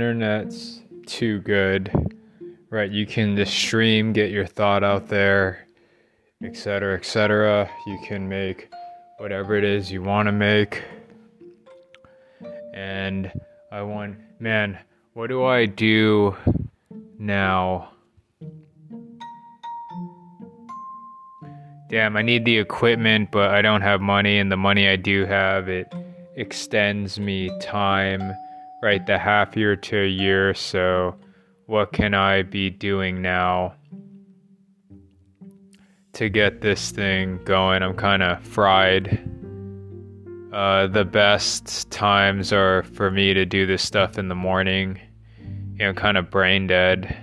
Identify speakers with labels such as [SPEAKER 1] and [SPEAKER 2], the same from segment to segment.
[SPEAKER 1] internet's too good, right? You can just stream, get your thought out there, etc., etc. You can make whatever it is you want to make. And I want, man, what do I do now? Damn, I need the equipment, but I don't have money, and the money I do have, it extends me time, right? The half year to a year. So, what can I be doing now to get this thing going? I'm kind of fried. Uh, the best times are for me to do this stuff in the morning. You know, kind of brain dead.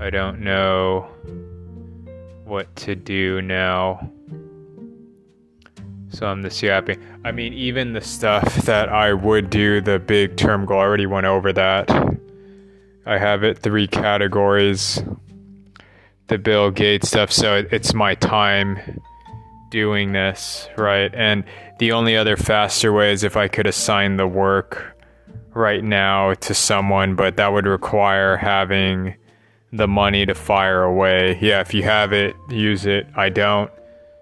[SPEAKER 1] I don't know what to do now. So I'm just happy. I mean, even the stuff that I would do, the big term goal, I already went over that. I have it three categories. The Bill Gates stuff. So it's my time doing this, right? And the only other faster way is if I could assign the work right now to someone, but that would require having the money to fire away. Yeah, if you have it, use it. I don't.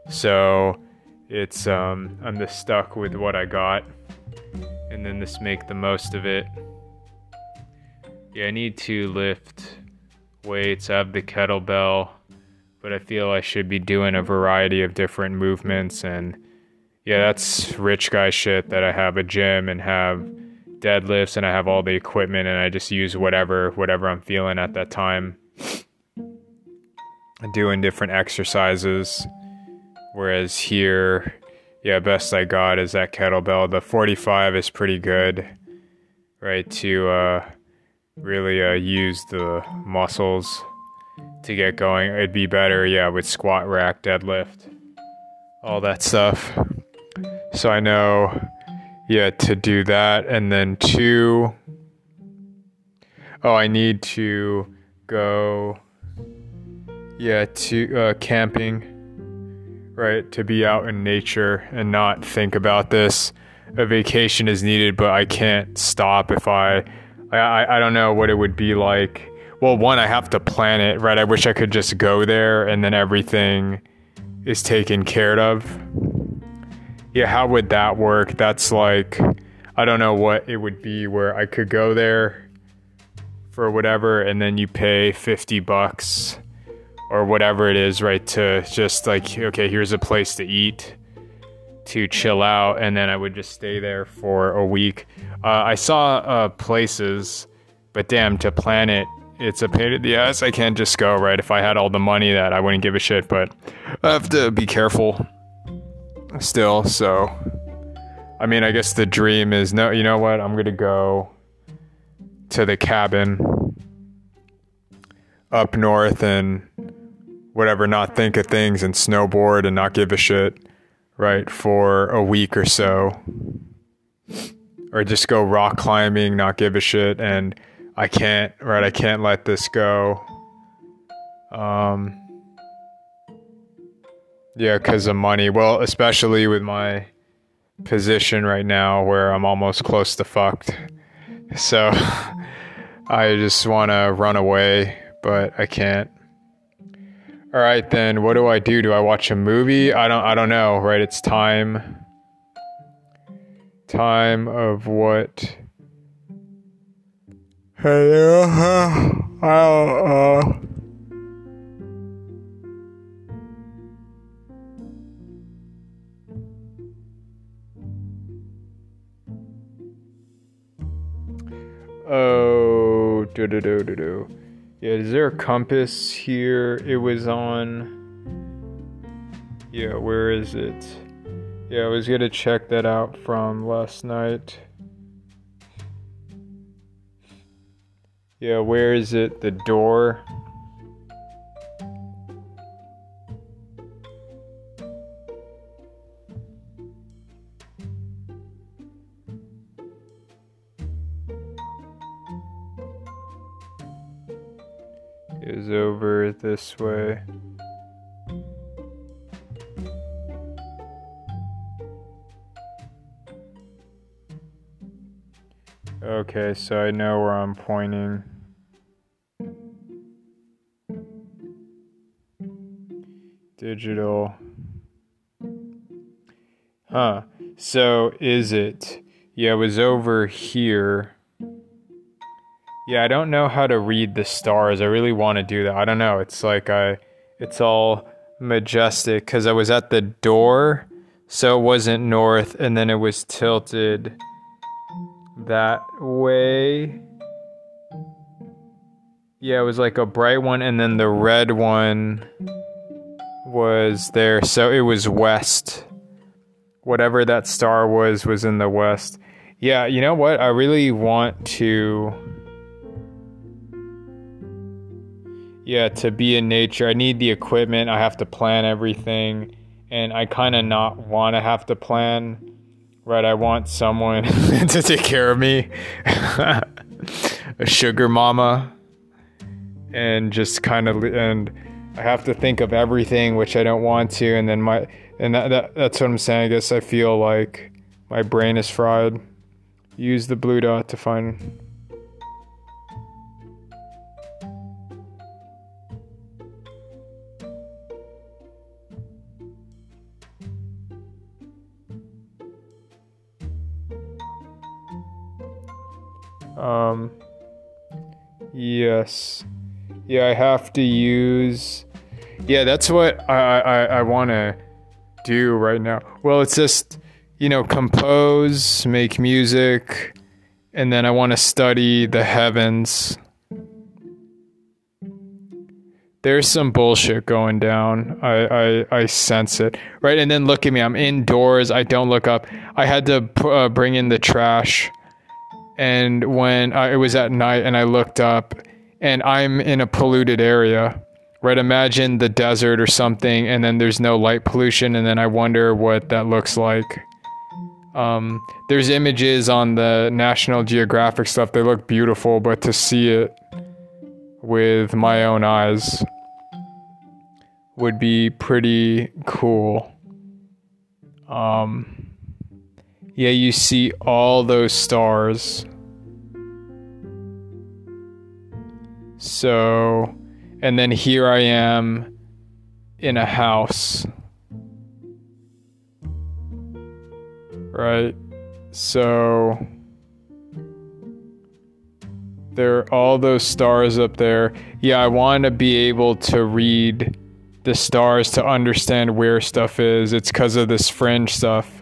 [SPEAKER 1] So it's um I'm just stuck with what I got and then just make the most of it. Yeah, I need to lift weights. I have the kettlebell, but I feel I should be doing a variety of different movements and yeah, that's rich guy shit that I have a gym and have deadlifts and I have all the equipment and I just use whatever whatever I'm feeling at that time doing different exercises. Whereas here, yeah, best I got is that kettlebell. The 45 is pretty good, right? To uh, really uh, use the muscles to get going. It'd be better, yeah, with squat rack, deadlift, all that stuff. So I know, yeah, to do that. And then two, oh, I need to go yeah, to uh, camping, right? To be out in nature and not think about this. A vacation is needed, but I can't stop if I, I, I don't know what it would be like. Well, one, I have to plan it, right? I wish I could just go there and then everything is taken care of. Yeah, how would that work? That's like, I don't know what it would be where I could go there for whatever and then you pay 50 bucks or whatever it is, right? To just like, okay, here's a place to eat, to chill out, and then I would just stay there for a week. Uh, I saw uh, places, but damn, to plan it, it's a pain in the ass. I can't just go, right? If I had all the money that I wouldn't give a shit, but I have to be careful still. So, I mean, I guess the dream is no, you know what? I'm going to go to the cabin up north and whatever, not think of things and snowboard and not give a shit, right, for a week or so. Or just go rock climbing, not give a shit. And I can't, right, I can't let this go. Um, yeah, because of money. Well, especially with my position right now where I'm almost close to fucked. So I just want to run away, but I can't all right then what do i do? Do i watch a movie? I don't i don't know right? It's time. Time of what? Hey uh, uh, Oh, do do do do do. Yeah, is there a compass here? It was on. Yeah, where is it? Yeah, I was gonna check that out from last night. Yeah, where is it? The door. Is over this way. Okay, so I know where I'm pointing. Digital. Huh. So is it? Yeah, it was over here. Yeah, I don't know how to read the stars. I really want to do that. I don't know. It's like I it's all majestic cuz I was at the door, so it wasn't north and then it was tilted that way. Yeah, it was like a bright one and then the red one was there. So it was west. Whatever that star was was in the west. Yeah, you know what? I really want to yeah, to be in nature, I need the equipment. I have to plan everything. And I kind of not want to have to plan. Right? I want someone to take care of me. a sugar mama. And just kind of, and I have to think of everything, which I don't want to. And then my, and that, that that's what I'm saying. I guess I feel like my brain is fried. Use the blue dot to find Um, yes. Yeah, I have to use. Yeah, that's what I I, I want to do right now. Well, it's just you know compose, make music, and then I want to study the heavens. There's some bullshit going down. I, I I sense it, right? And then look at me. I'm indoors. I don't look up. I had to uh, bring in the trash and when it was at night and I looked up and I'm in a polluted area, right? Imagine the desert or something and then there's no light pollution and then I wonder what that looks like. Um, there's images on the National Geographic stuff. They look beautiful, but to see it with my own eyes would be pretty cool. Um, yeah, you see all those stars. So, and then here I am in a house. Right? So, there are all those stars up there. Yeah, I want to be able to read the stars to understand where stuff is. It's because of this fringe stuff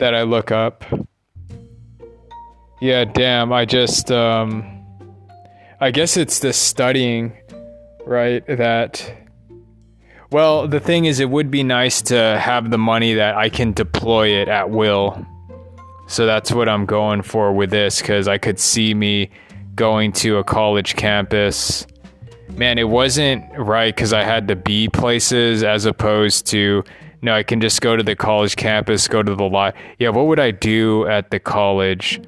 [SPEAKER 1] that I look up. Yeah, damn, I just um I guess it's the studying, right? That well, the thing is it would be nice to have the money that I can deploy it at will. So that's what I'm going for with this cuz I could see me going to a college campus. Man, it wasn't right cuz I had to be places as opposed to no, I can just go to the college campus, go to the lot. Yeah, what would I do at the college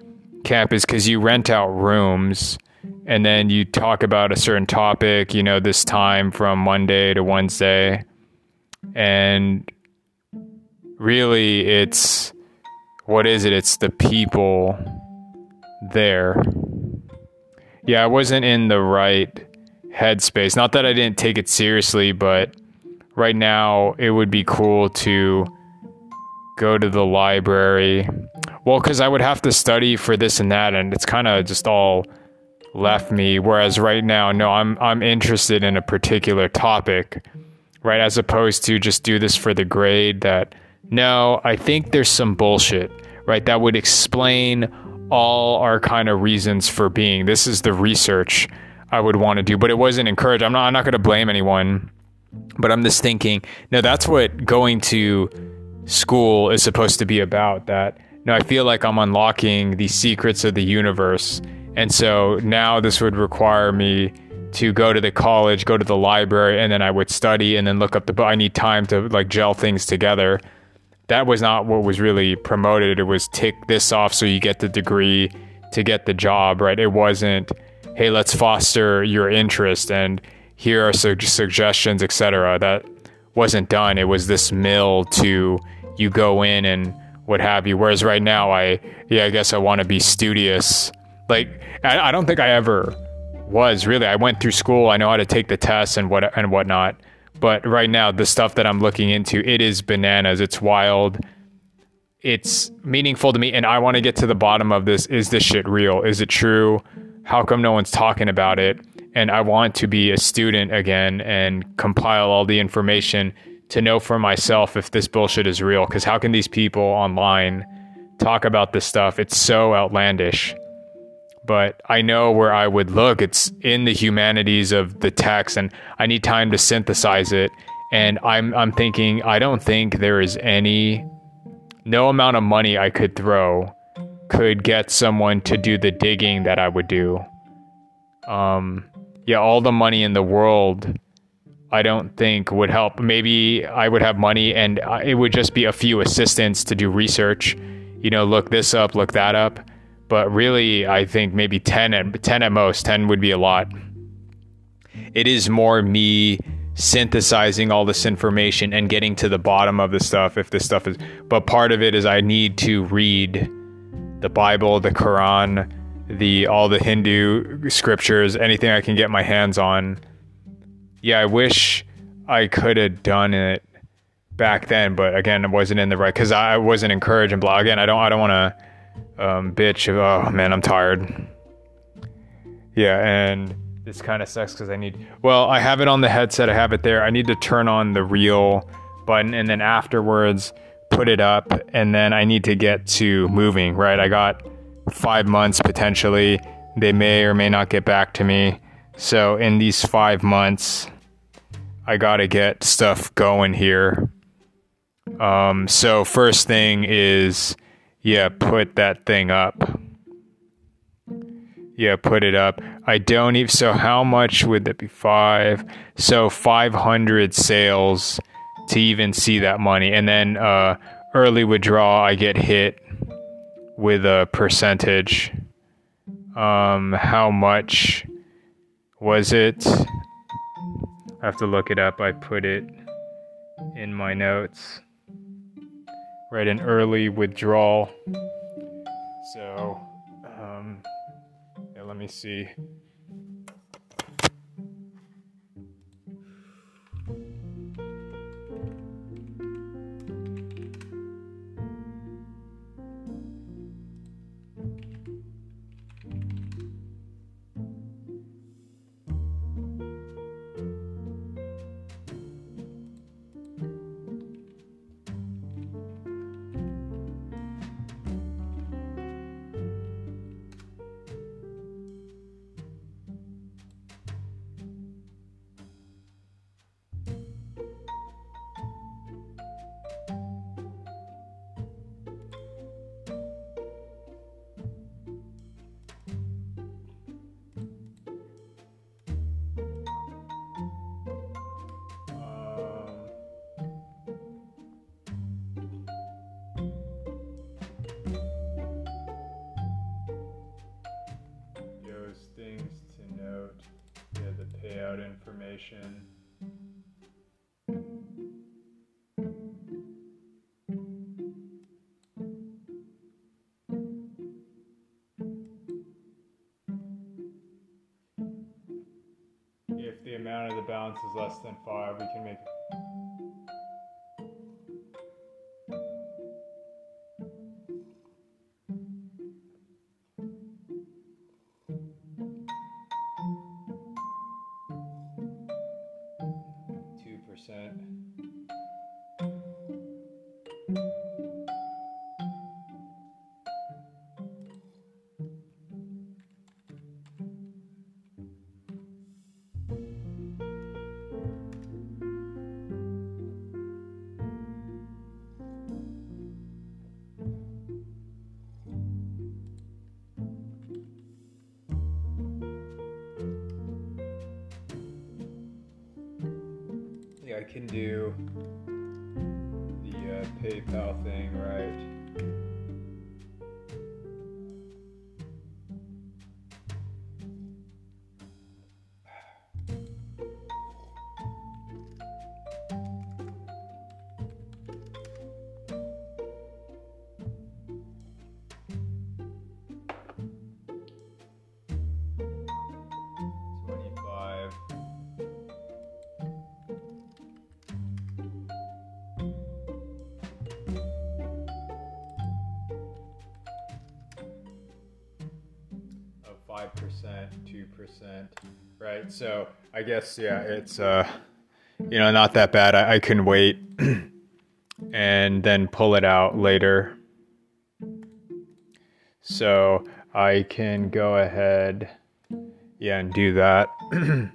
[SPEAKER 1] campus? Because you rent out rooms and then you talk about a certain topic, you know, this time from Monday to Wednesday. And really, it's what is it? It's the people there. Yeah, I wasn't in the right headspace. Not that I didn't take it seriously, but right now it would be cool to go to the library. Well, because I would have to study for this and that, and it's kind of just all left me. Whereas right now, no, I'm I'm interested in a particular topic, right? As opposed to just do this for the grade. That no, I think there's some bullshit, right? That would explain all our kind of reasons for being. This is the research I would want to do, but it wasn't encouraged. I'm not. I'm not going to blame anyone but I'm just thinking, no, that's what going to school is supposed to be about. That no, I feel like I'm unlocking the secrets of the universe. And so now this would require me to go to the college, go to the library, and then I would study and then look up the book. I need time to like gel things together. That was not what was really promoted. It was tick this off so you get the degree to get the job, right? It wasn't, hey, let's foster your interest and here are su- suggestions, etc. That wasn't done. It was this mill to you go in and what have you. Whereas right now, I yeah, I guess I want to be studious Like I, I don't think I ever was really. I went through school. I know how to take the tests and what and whatnot. But right now, the stuff that I'm looking into, it is bananas. It's wild. It's meaningful to me, and I want to get to the bottom of this. Is this shit real? Is it true? How come no one's talking about it? And I want to be a student again and compile all the information to know for myself if this bullshit is real. Because how can these people online talk about this stuff? It's so outlandish but I know where I would look. It's in the humanities of the text, and I need time to synthesize it. And I'm I'm thinking I don't think there is any no amount of money I could throw could get someone to do the digging that I would do. Um, yeah, all the money in the world, I don't think would help. Maybe I would have money, and it would just be a few assistants to do research. You know, look this up, look that up but really, I think maybe 10 at, 10 at most. 10 would be a lot. It is more me synthesizing all this information and getting to the bottom of the stuff if this stuff is but part of it is I need to read the Bible, the Quran, the all the Hindu scriptures, anything I can get my hands on. Yeah, I wish I could have done it back then, but again, it wasn't in the right because I wasn't encouraged and blah. Again, I don't I don't want to um, bitch. Oh man, I'm tired. Yeah, and this kind of sucks because I need. Well, I have it on the headset. I have it there. I need to turn on the real button, and then afterwards put it up, and then I need to get to moving. Right, I got five months potentially. They may or may not get back to me. So in these five months, I gotta get stuff going here. Um, so first thing is yeah, put that thing up. Yeah, put it up. I don't even. So, how much would that be? Five. So, 500 sales to even see that money. And then uh, early withdrawal, I get hit with a percentage. Um, how much was it? I have to look it up. I put it in my notes right an early withdrawal so um, yeah, let me see information. If the amount of the balance is less than 5, we can make I 5%, 2%, right? So I guess, yeah, it's, uh, you know, not that bad. I, I can wait and then pull it out later. So I can go ahead, yeah, and do that.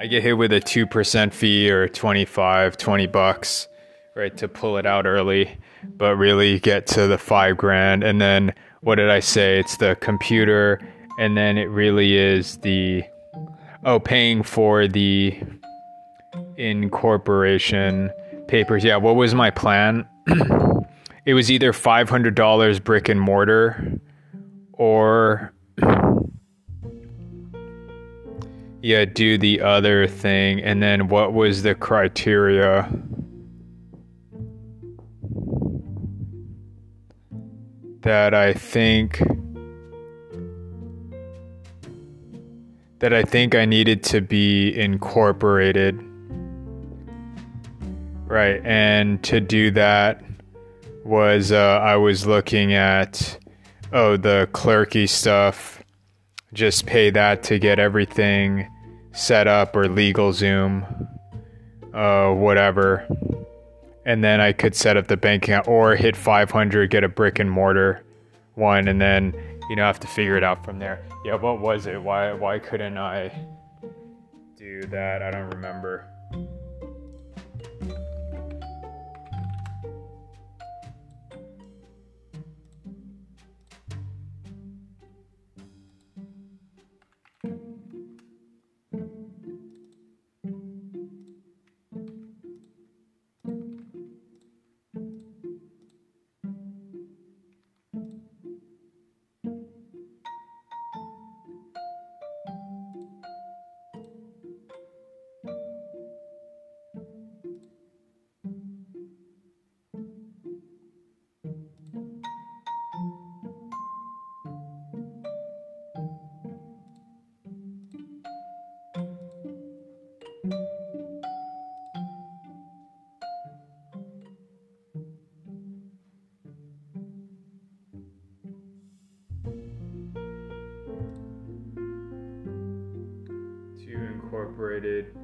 [SPEAKER 1] I get hit with a 2% fee or 25, 20 bucks, right, to pull it out early, but really get to the five grand. And then what did I say? It's the computer and then it really is the, oh, paying for the incorporation papers. Yeah, what was my plan? it was either $500 brick and mortar or yeah, do the other thing. And then what was the criteria? That I think that I think I needed to be incorporated. Right, and to do that was uh, I was looking at oh the clerky stuff just pay that to get everything set up or LegalZoom, uh, whatever. And then I could set up the bank account or hit 500, get a brick and mortar one, and then you know I have to figure it out from there. Yeah, what was it? Why why couldn't I do that? I don't remember. Incorporated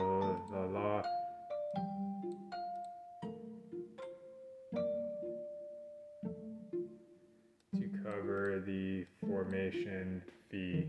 [SPEAKER 1] formation fee.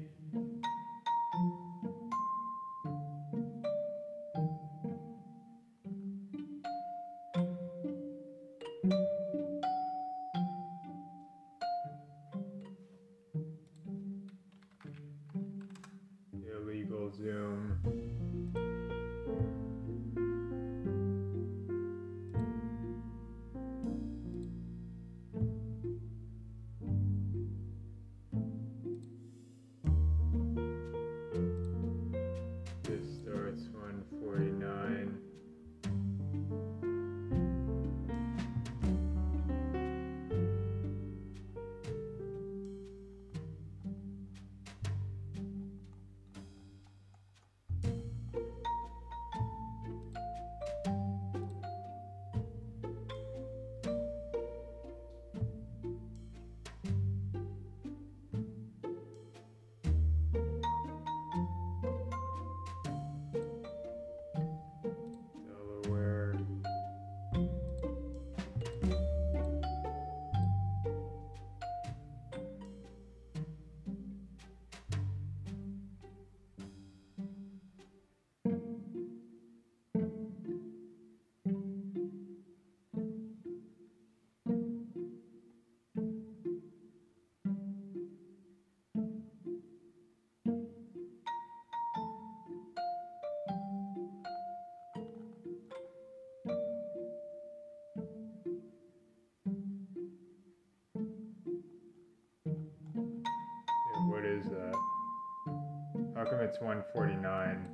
[SPEAKER 1] It's 149,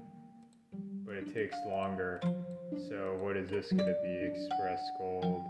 [SPEAKER 1] but it takes longer. So what is this going to be? Express Gold.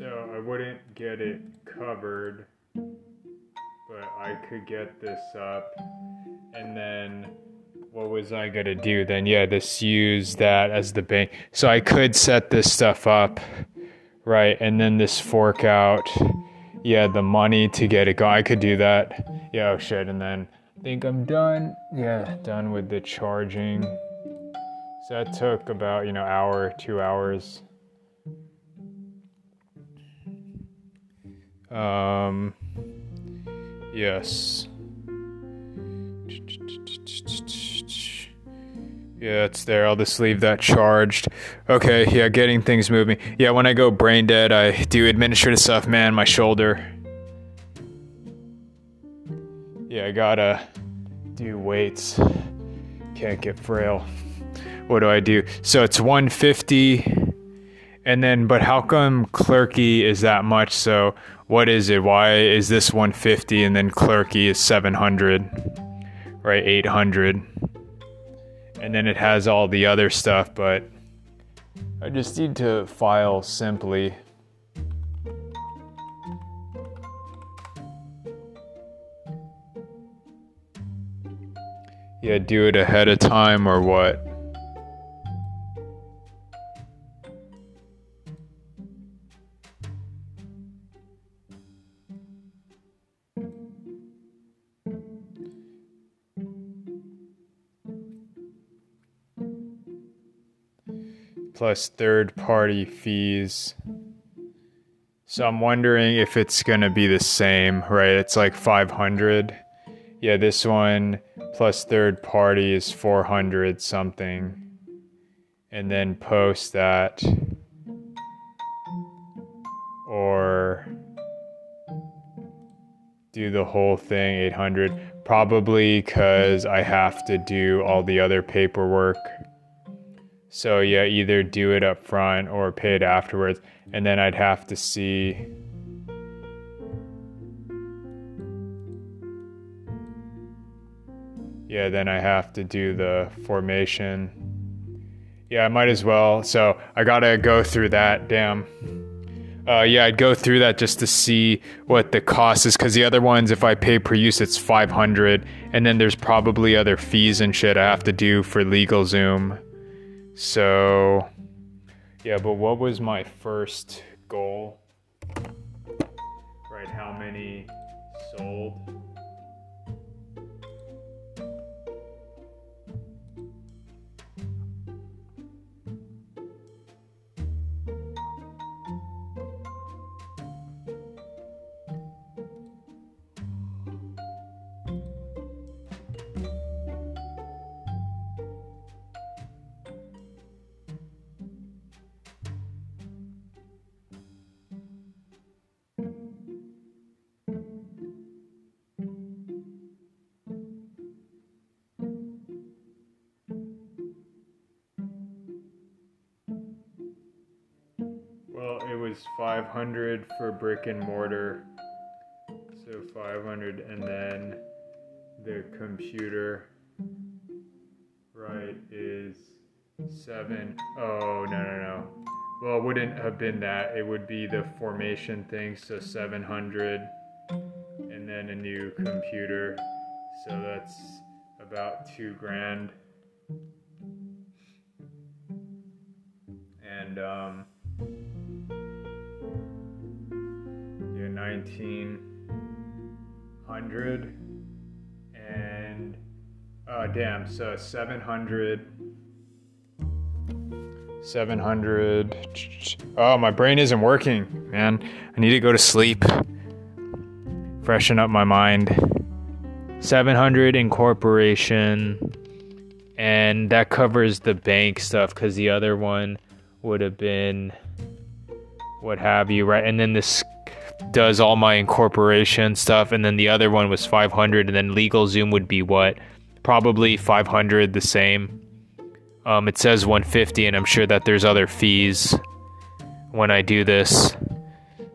[SPEAKER 1] So I wouldn't get it covered, but I could get this up. And then what was I gonna do then? Yeah, this use that as the bank. So I could set this stuff up, right? And then this fork out, yeah, the money to get it going. I could do that. Yeah, oh shit. And then I think I'm done. Yeah, done with the charging. So that took about, you know, hour, two hours. Um, yes. Yeah, it's there. I'll just leave that charged. Okay, yeah, getting things moving. Yeah, when I go brain dead, I do administrative stuff. Man, my shoulder. Yeah, I gotta do weights. Can't get frail. What do I do? So it's 150. And then, but how come Clerky is that much? So what is it? Why is this 150 and then Clerky is 700, right? 800. And then it has all the other stuff, but I just need to file simply. Yeah, do it ahead of time or what? Plus third party fees. So I'm wondering if it's going to be the same, right? It's like 500. Yeah, this one plus third party is 400 something. And then post that. Or do the whole thing 800. Probably because I have to do all the other paperwork so yeah, either do it up front or pay it afterwards, and then I'd have to see. Yeah, then I have to do the formation. Yeah, I might as well. So I gotta go through that. Damn. Uh, yeah, I'd go through that just to see what the cost is. Because the other ones, if I pay per use, it's 500, and then there's probably other fees and shit I have to do for LegalZoom. So, yeah, but what was my first goal? Right, how many sold? 500 for brick and mortar. So 500 and then the computer right is seven oh no no no. Well it wouldn't have been that. It would be the formation thing so 700 and then a new computer. So that's about two grand. And um 1900 and uh damn so 700 700 oh my brain isn't working man. I need to go to sleep. Freshen up my mind. 700 incorporation and that covers the bank stuff because the other one would have been what have you right? And then this does all my incorporation stuff and then the other one was 500 and then LegalZoom would be what? Probably 500 the same. Um, it says 150 and i'm sure that there's other fees when i do this.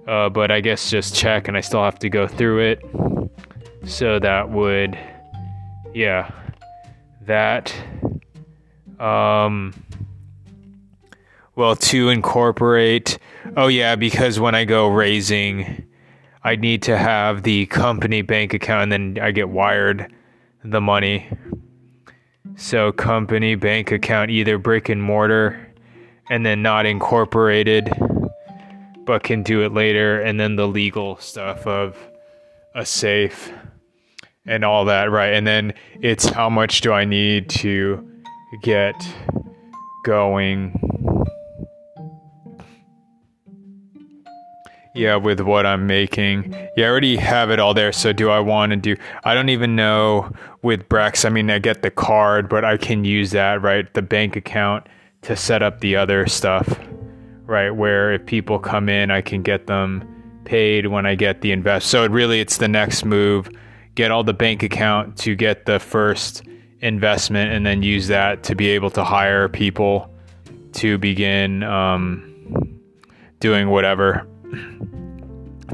[SPEAKER 1] Uh, but i guess just check and i still have to go through it. So that would, yeah, that, um, well, to incorporate, oh yeah, because when I go raising, I need to have the company bank account and then I get wired the money. So, company bank account, either brick and mortar and then not incorporated, but can do it later, and then the legal stuff of a safe and all that, right? And then it's how much do I need to get going? Yeah, with what I'm making. Yeah, I already have it all there. So do I want to do? I don't even know with Brex. I mean, I get the card, but I can use that, right? The bank account to set up the other stuff, right? Where if people come in, I can get them paid when I get the invest. So it really, it's the next move get all the bank account to get the first investment and then use that to be able to hire people to begin um, doing whatever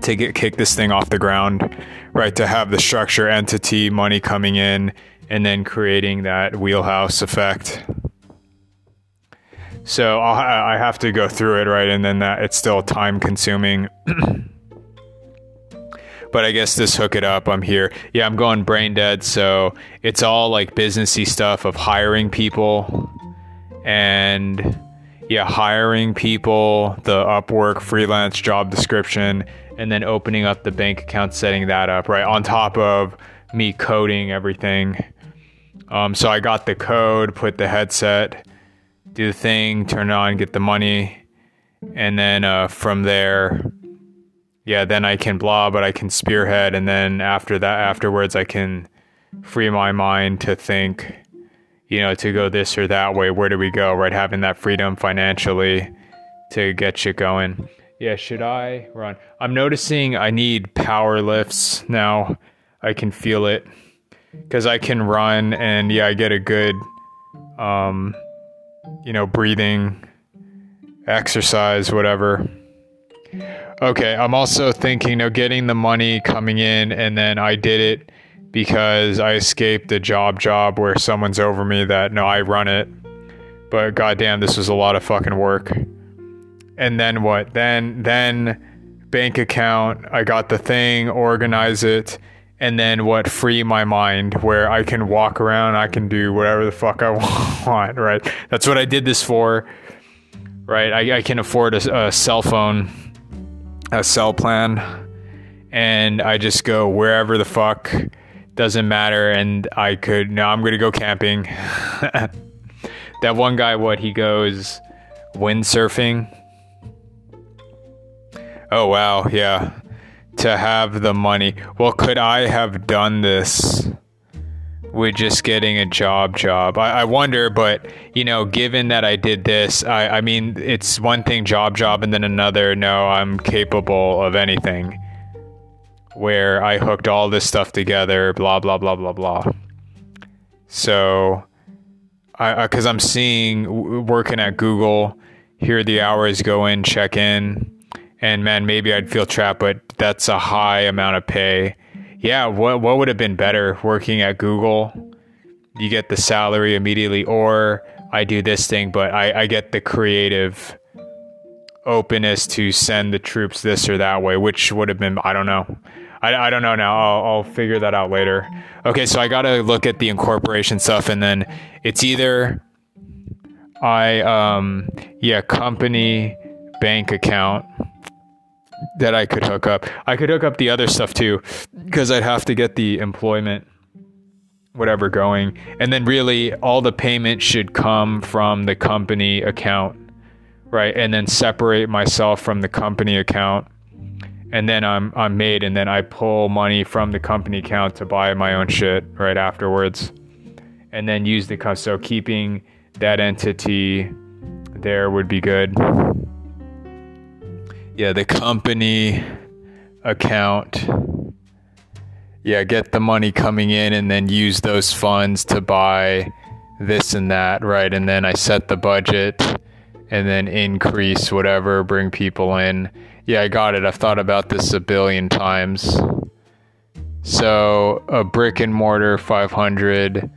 [SPEAKER 1] to get kick this thing off the ground right to have the structure entity money coming in and then creating that wheelhouse effect so I'll, i have to go through it right and then that it's still time consuming but I guess this hook it up. I'm here. Yeah, I'm going brain dead. So it's all like businessy stuff of hiring people and yeah, hiring people, the Upwork freelance job description, and then opening up the bank account, setting that up right on top of me coding everything. Um, so I got the code, put the headset, do the thing, turn it on, get the money, and then uh, from there yeah, then I can blah, but I can spearhead, and then after that, afterwards, I can free my mind to think, you know, to go this or that way. Where do we go? Right, having that freedom financially to get shit going. Yeah, should I run? I'm noticing I need power lifts now. I can feel it because I can run, and yeah, I get a good, um, you know, breathing exercise, whatever. Okay, I'm also thinking of getting the money coming in, and then I did it because I escaped a job job where someone's over me that no, I run it. But goddamn, this was a lot of fucking work. And then what? Then then bank account, I got the thing, organize it, and then what? Free my mind where I can walk around, I can do whatever the fuck I want, right? That's what I did this for, right? I, I can afford a, a cell phone a cell plan and I just go wherever the fuck doesn't matter and I could no I'm going to go camping. that one guy what he goes windsurfing. Oh wow, yeah. To have the money. Well, could I have done this with just getting a job job. I, I, wonder, but you know, given that I did this, I, I mean, it's one thing job job and then another, no, I'm capable of anything. Where I hooked all this stuff together, blah, blah, blah, blah, blah. So, I, because I'm seeing working at Google, here the hours go in, check in, and man, maybe I'd feel trapped, but that's a high amount of pay yeah, what what would have been better working at Google? You get the salary immediately, or I do this thing, but I, I get the creative openness to send the troops this or that way, which would have been I don't know. I, I don't know now. I'll, I'll figure that out later. Okay, so I got to look at the incorporation stuff, and then it's either I um yeah company bank account that I could hook up. I could hook up the other stuff too, because I'd have to get the employment whatever going, and then really all the payment should come from the company account, right? And then separate myself from the company account and then I'm I'm made, and then I pull money from the company account to buy my own shit right afterwards, and then use the so keeping that entity there would be good. Yeah, the company account. Yeah, get the money coming in and then use those funds to buy this and that, right? And then I set the budget and then increase whatever, bring people in yeah, I got it. I've thought about this a billion times. So, a brick and mortar 500.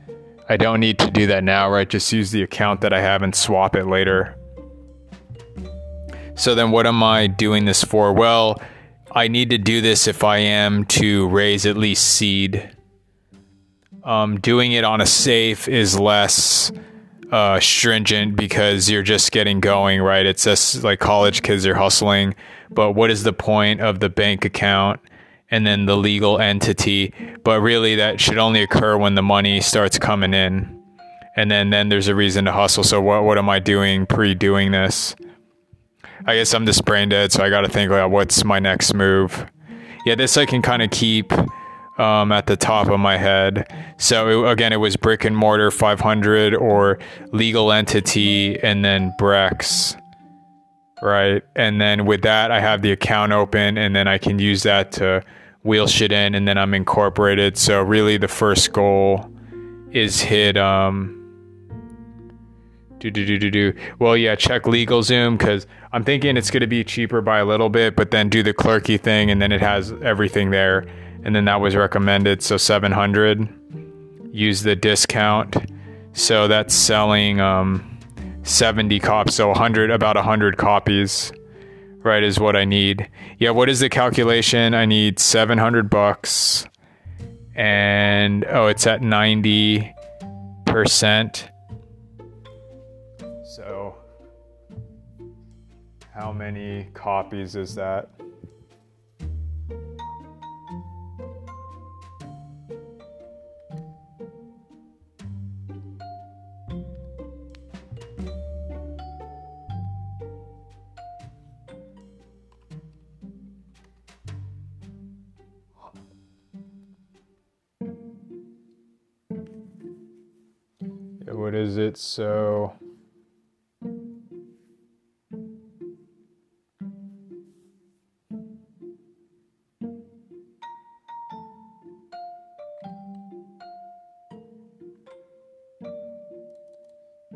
[SPEAKER 1] I don't need to do that now, right? Just use the account that I have and swap it later. So, then what am I doing this for? Well, I need to do this if I am to raise at least seed. Um, doing it on a safe is less uh, stringent because you're just getting going, right? It's just like college kids are hustling but what is the point of the bank account and then the legal entity? But really, that should only occur when the money starts coming in. And then, then there's a reason to hustle. So, what, what am I doing pre doing this? I guess I'm just brain dead, so I got to think like, what's my next move? Yeah, this I can kind of keep um, at the top of my head. So it, again, it was brick and mortar 500 or legal entity, and then Brex right? And then with that, I have the account open, and then I can use that to wheel shit in, and then I'm incorporated. So really, the first goal is hit. Um, do do do do do. Well, yeah, check LegalZoom because I'm thinking it's going to be cheaper by a little bit, but then do the Clerky thing, and then it has everything there, and then that was recommended. So 700. Use the discount. So that's selling. Um, 70 copies, so 100, about 100 copies, right, is what I need. Yeah, what is the calculation? I need 700 bucks, and oh, it's at 90%. So, how many copies is that? What is it? So.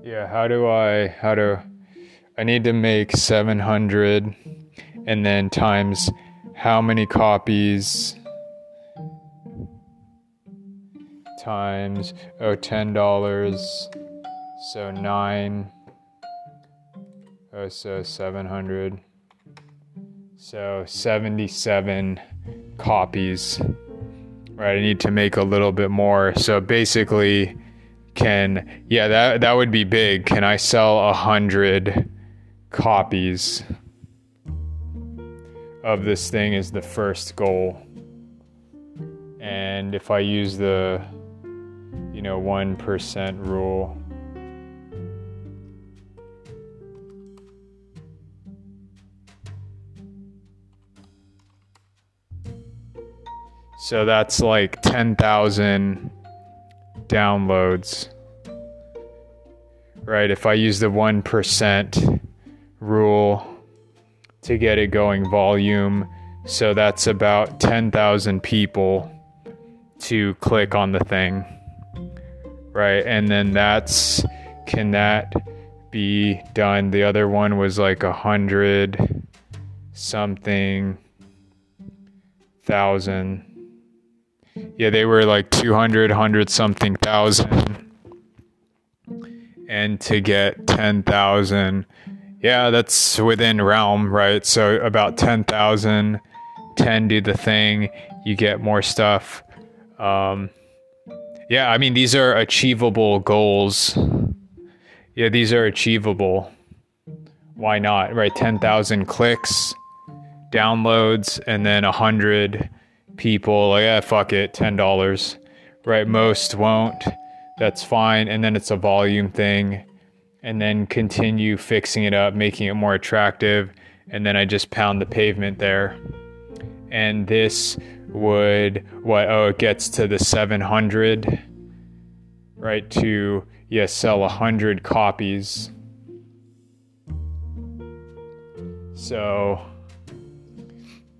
[SPEAKER 1] Yeah, how do I, how do, I need to make 700 and then times how many copies times oh ten dollars so nine oh so seven hundred. So 77 copies right? I need to make a little bit more. So basically can yeah that that would be big. Can i sell a hundred copies of this thing is the first goal. And if i use the you know, 1% rule. So that's like 10,000 downloads. Right? If I use the 1% rule to get it going volume, so that's about 10,000 people to click on the thing right? And then that's can that be done? The other one was like a hundred something thousand. Yeah, they were like 200, 100 something thousand. And to get 10,000, yeah, that's within realm, right? So about 10,000, 10 do the thing, you get more stuff. Um, yeah, I mean, these are achievable goals. Yeah, these are achievable. Why not? Right? 10,000 clicks, downloads, and then 100 people. Like, yeah, fuck it, $10. Right? Most won't. That's fine. And then it's a volume thing. And then continue fixing it up, making it more attractive. And then I just pound the pavement there. And this would, what? Oh, it gets to the 700, right? To, yeah, sell a 100 copies. So,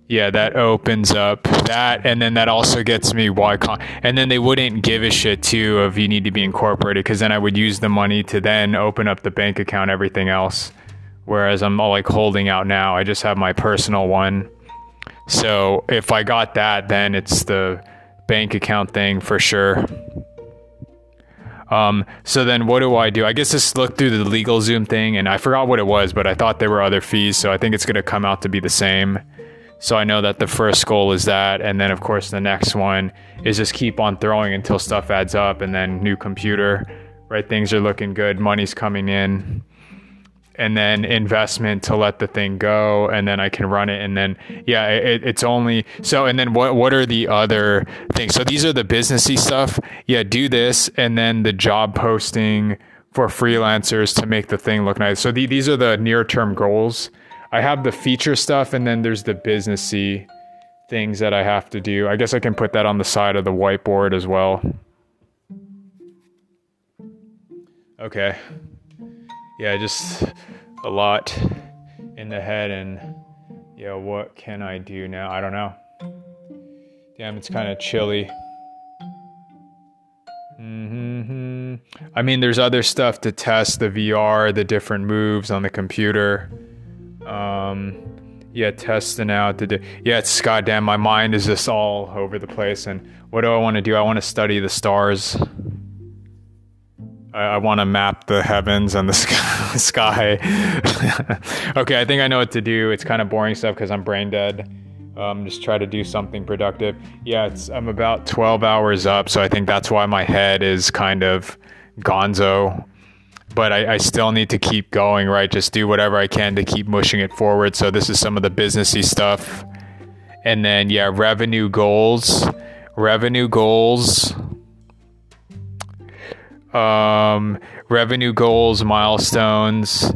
[SPEAKER 1] yeah, that opens up that, and then that also gets me why con- and then they wouldn't give a shit too of you need to be incorporated because then I would use the money to then open up the bank account, everything else. Whereas I'm all like holding out now, I just have my personal one. So if I got that, then it's the bank account thing for sure. Um, so then what do I do? I guess just look through the LegalZoom thing and I forgot what it was, but I thought there were other fees. So I think it's going to come out to be the same. So I know that the first goal is that. And then, of course, the next one is just keep on throwing until stuff adds up and then new computer, right? Things are looking good, money's coming in. And then investment to let the thing go, and then I can run it. And then, yeah, it, it's only so. And then, what what are the other things? So these are the businessy stuff. Yeah, do this, and then the job posting for freelancers to make the thing look nice. So the, these are the near term goals I have the feature stuff and then there's the businessy things that I have to do. I guess I can put that on the side of the whiteboard as well. Okay. Yeah, just a lot in the head and yeah, what can I do now? I don't know. Damn, it's kind of chilly. Mm-hmm. I mean, there's other stuff to test the VR, the different moves on the computer. Um, yeah, testing out the. Yeah, it's goddamn. My mind is just all over the place. And what do I want to do? I want to study the stars. I, I want to map the heavens and the sky. okay, I think I know what to do. It's kind of boring stuff because I'm brain dead. Um, just try to do something productive. Yeah, I'm about 12 hours up, so I think that's why my head is kind of gonzo but I, I, still need to keep going, right? Just do whatever I can to keep mushing it forward. So this is some of the businessy stuff. And then yeah, revenue goals. Revenue goals. Um, revenue goals, milestones,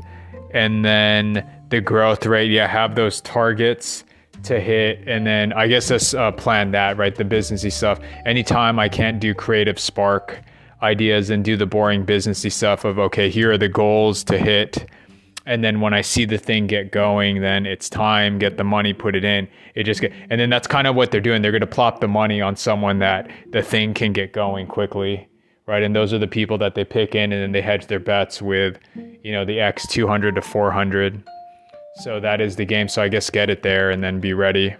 [SPEAKER 1] and then the growth rate. Yeah, have those targets to hit and then i guess let's uh, plan that right the businessy stuff anytime i can't do creative spark ideas and do the boring businessy stuff of okay, here are the goals to hit. And then when I see the thing get going, then it's time, get the money, put it in. It just get, and then that's kind of what they're doing. They're going to plop the money on someone that the thing can get going quickly, right? And those are the people that they pick in, and then they hedge their bets with, you know, the X 200 to 400. So that is the game. So I guess get it there and then be ready.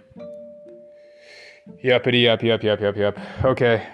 [SPEAKER 1] Yuppity, yup, yup, yup, yup, yup. Okay.